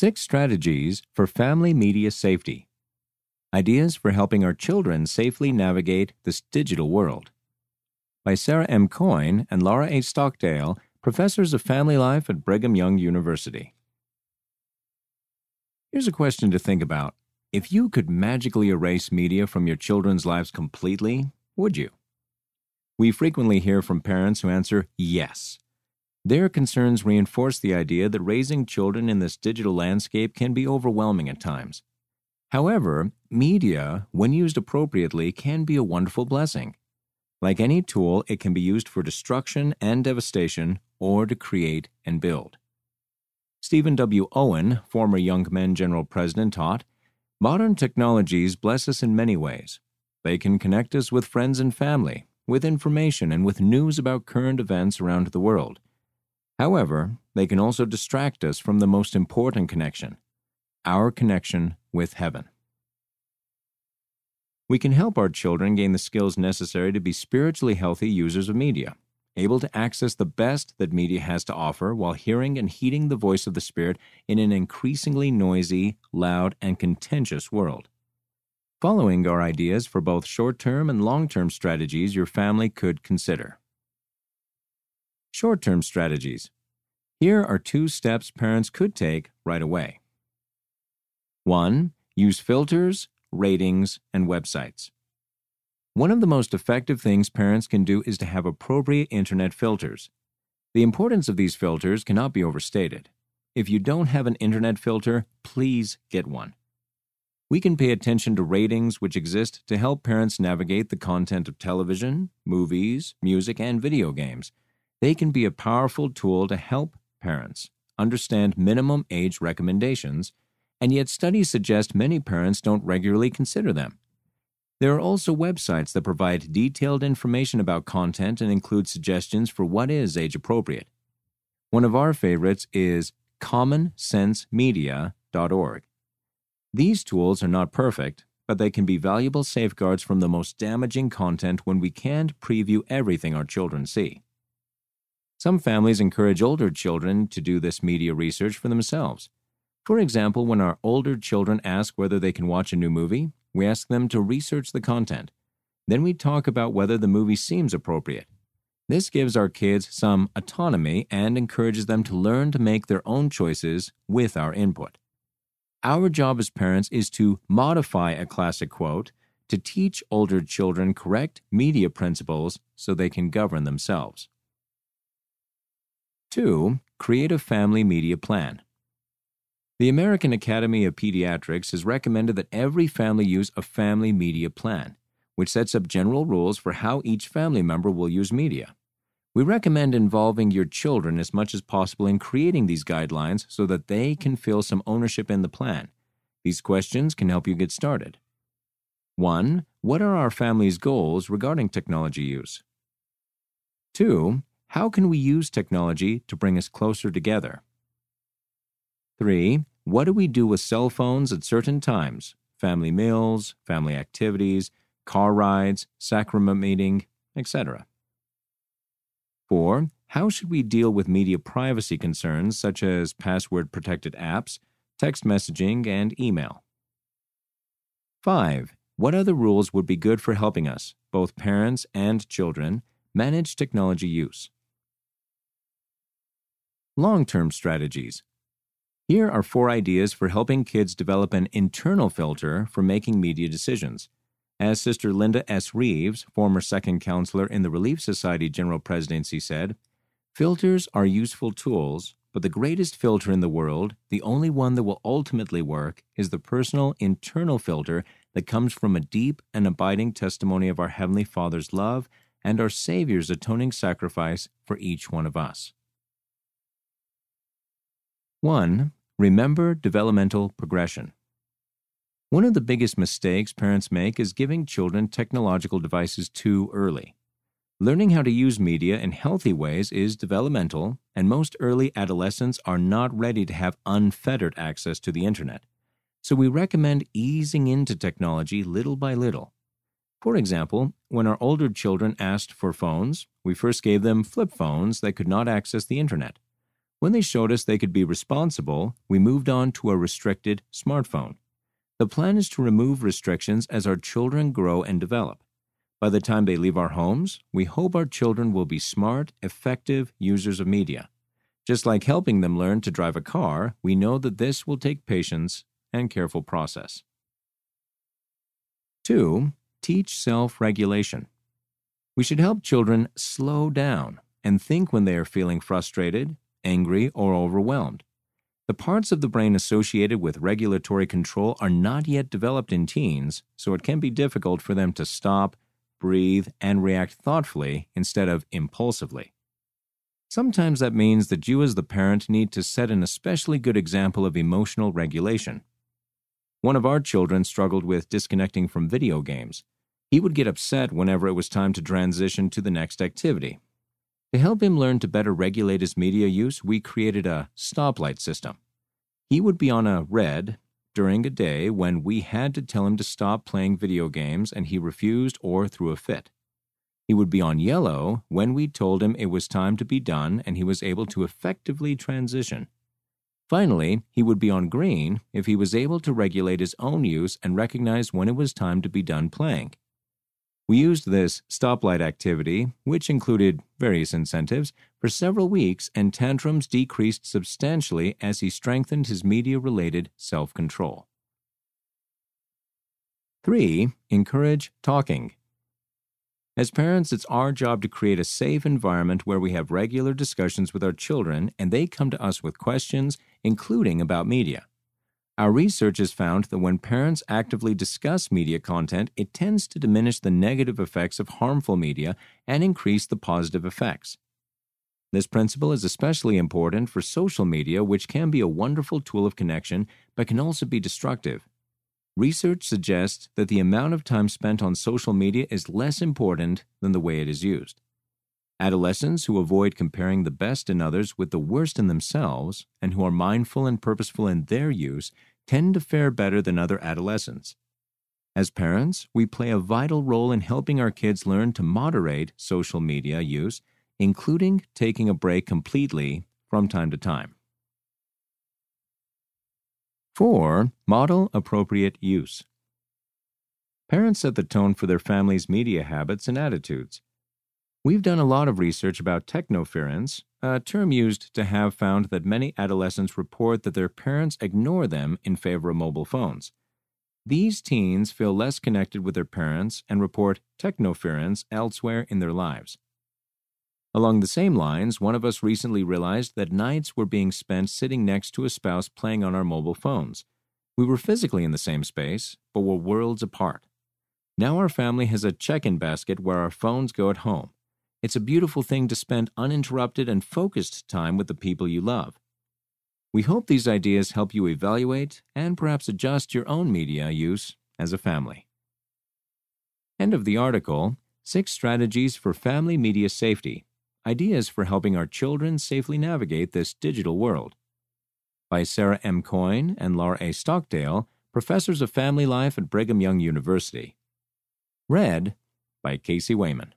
Six Strategies for Family Media Safety Ideas for Helping Our Children Safely Navigate This Digital World. By Sarah M. Coyne and Laura H. Stockdale, professors of family life at Brigham Young University. Here's a question to think about. If you could magically erase media from your children's lives completely, would you? We frequently hear from parents who answer yes. Their concerns reinforce the idea that raising children in this digital landscape can be overwhelming at times. However, media, when used appropriately, can be a wonderful blessing. Like any tool, it can be used for destruction and devastation or to create and build. Stephen W. Owen, former Young Men General President, taught Modern technologies bless us in many ways. They can connect us with friends and family, with information, and with news about current events around the world. However, they can also distract us from the most important connection our connection with heaven. We can help our children gain the skills necessary to be spiritually healthy users of media, able to access the best that media has to offer while hearing and heeding the voice of the Spirit in an increasingly noisy, loud, and contentious world. Following are ideas for both short term and long term strategies your family could consider. Short term strategies. Here are two steps parents could take right away. 1. Use filters, ratings, and websites. One of the most effective things parents can do is to have appropriate internet filters. The importance of these filters cannot be overstated. If you don't have an internet filter, please get one. We can pay attention to ratings which exist to help parents navigate the content of television, movies, music, and video games. They can be a powerful tool to help parents understand minimum age recommendations, and yet studies suggest many parents don't regularly consider them. There are also websites that provide detailed information about content and include suggestions for what is age appropriate. One of our favorites is commonsensemedia.org. These tools are not perfect, but they can be valuable safeguards from the most damaging content when we can't preview everything our children see. Some families encourage older children to do this media research for themselves. For example, when our older children ask whether they can watch a new movie, we ask them to research the content. Then we talk about whether the movie seems appropriate. This gives our kids some autonomy and encourages them to learn to make their own choices with our input. Our job as parents is to modify a classic quote to teach older children correct media principles so they can govern themselves. 2. Create a family media plan. The American Academy of Pediatrics has recommended that every family use a family media plan, which sets up general rules for how each family member will use media. We recommend involving your children as much as possible in creating these guidelines so that they can feel some ownership in the plan. These questions can help you get started. 1. What are our family's goals regarding technology use? 2. How can we use technology to bring us closer together? 3. What do we do with cell phones at certain times? Family meals, family activities, car rides, sacrament meeting, etc. 4. How should we deal with media privacy concerns such as password protected apps, text messaging, and email? 5. What other rules would be good for helping us, both parents and children, manage technology use? Long term strategies here are four ideas for helping kids develop an internal filter for making media decisions. As Sister Linda S. Reeves, former second counselor in the Relief Society General Presidency, said, Filters are useful tools, but the greatest filter in the world, the only one that will ultimately work, is the personal internal filter that comes from a deep and abiding testimony of our Heavenly Father's love and our Savior's atoning sacrifice for each one of us. 1. Remember developmental progression. One of the biggest mistakes parents make is giving children technological devices too early. Learning how to use media in healthy ways is developmental, and most early adolescents are not ready to have unfettered access to the internet. So we recommend easing into technology little by little. For example, when our older children asked for phones, we first gave them flip phones that could not access the internet. When they showed us they could be responsible, we moved on to a restricted smartphone. The plan is to remove restrictions as our children grow and develop. By the time they leave our homes, we hope our children will be smart, effective users of media. Just like helping them learn to drive a car, we know that this will take patience and careful process. 2. Teach self regulation. We should help children slow down and think when they are feeling frustrated, angry, or overwhelmed. The parts of the brain associated with regulatory control are not yet developed in teens, so it can be difficult for them to stop, breathe, and react thoughtfully instead of impulsively. Sometimes that means that you, as the parent, need to set an especially good example of emotional regulation. One of our children struggled with disconnecting from video games. He would get upset whenever it was time to transition to the next activity, to help him learn to better regulate his media use, we created a stoplight system. He would be on a red during a day when we had to tell him to stop playing video games and he refused or threw a fit. He would be on yellow when we told him it was time to be done and he was able to effectively transition. Finally, he would be on green if he was able to regulate his own use and recognize when it was time to be done playing. We used this stoplight activity, which included various incentives, for several weeks, and tantrums decreased substantially as he strengthened his media related self control. 3. Encourage talking. As parents, it's our job to create a safe environment where we have regular discussions with our children and they come to us with questions, including about media. Our research has found that when parents actively discuss media content, it tends to diminish the negative effects of harmful media and increase the positive effects. This principle is especially important for social media, which can be a wonderful tool of connection but can also be destructive. Research suggests that the amount of time spent on social media is less important than the way it is used. Adolescents who avoid comparing the best in others with the worst in themselves and who are mindful and purposeful in their use tend to fare better than other adolescents. As parents, we play a vital role in helping our kids learn to moderate social media use, including taking a break completely from time to time. 4. Model appropriate use. Parents set the tone for their family's media habits and attitudes. We've done a lot of research about technoference, a term used to have found that many adolescents report that their parents ignore them in favor of mobile phones. These teens feel less connected with their parents and report technoference elsewhere in their lives. Along the same lines, one of us recently realized that nights were being spent sitting next to a spouse playing on our mobile phones. We were physically in the same space, but were worlds apart. Now our family has a check in basket where our phones go at home. It's a beautiful thing to spend uninterrupted and focused time with the people you love. We hope these ideas help you evaluate and perhaps adjust your own media use as a family. End of the article Six Strategies for Family Media Safety Ideas for Helping Our Children Safely Navigate This Digital World. By Sarah M. Coyne and Laura A. Stockdale, professors of family life at Brigham Young University. Read by Casey Wayman.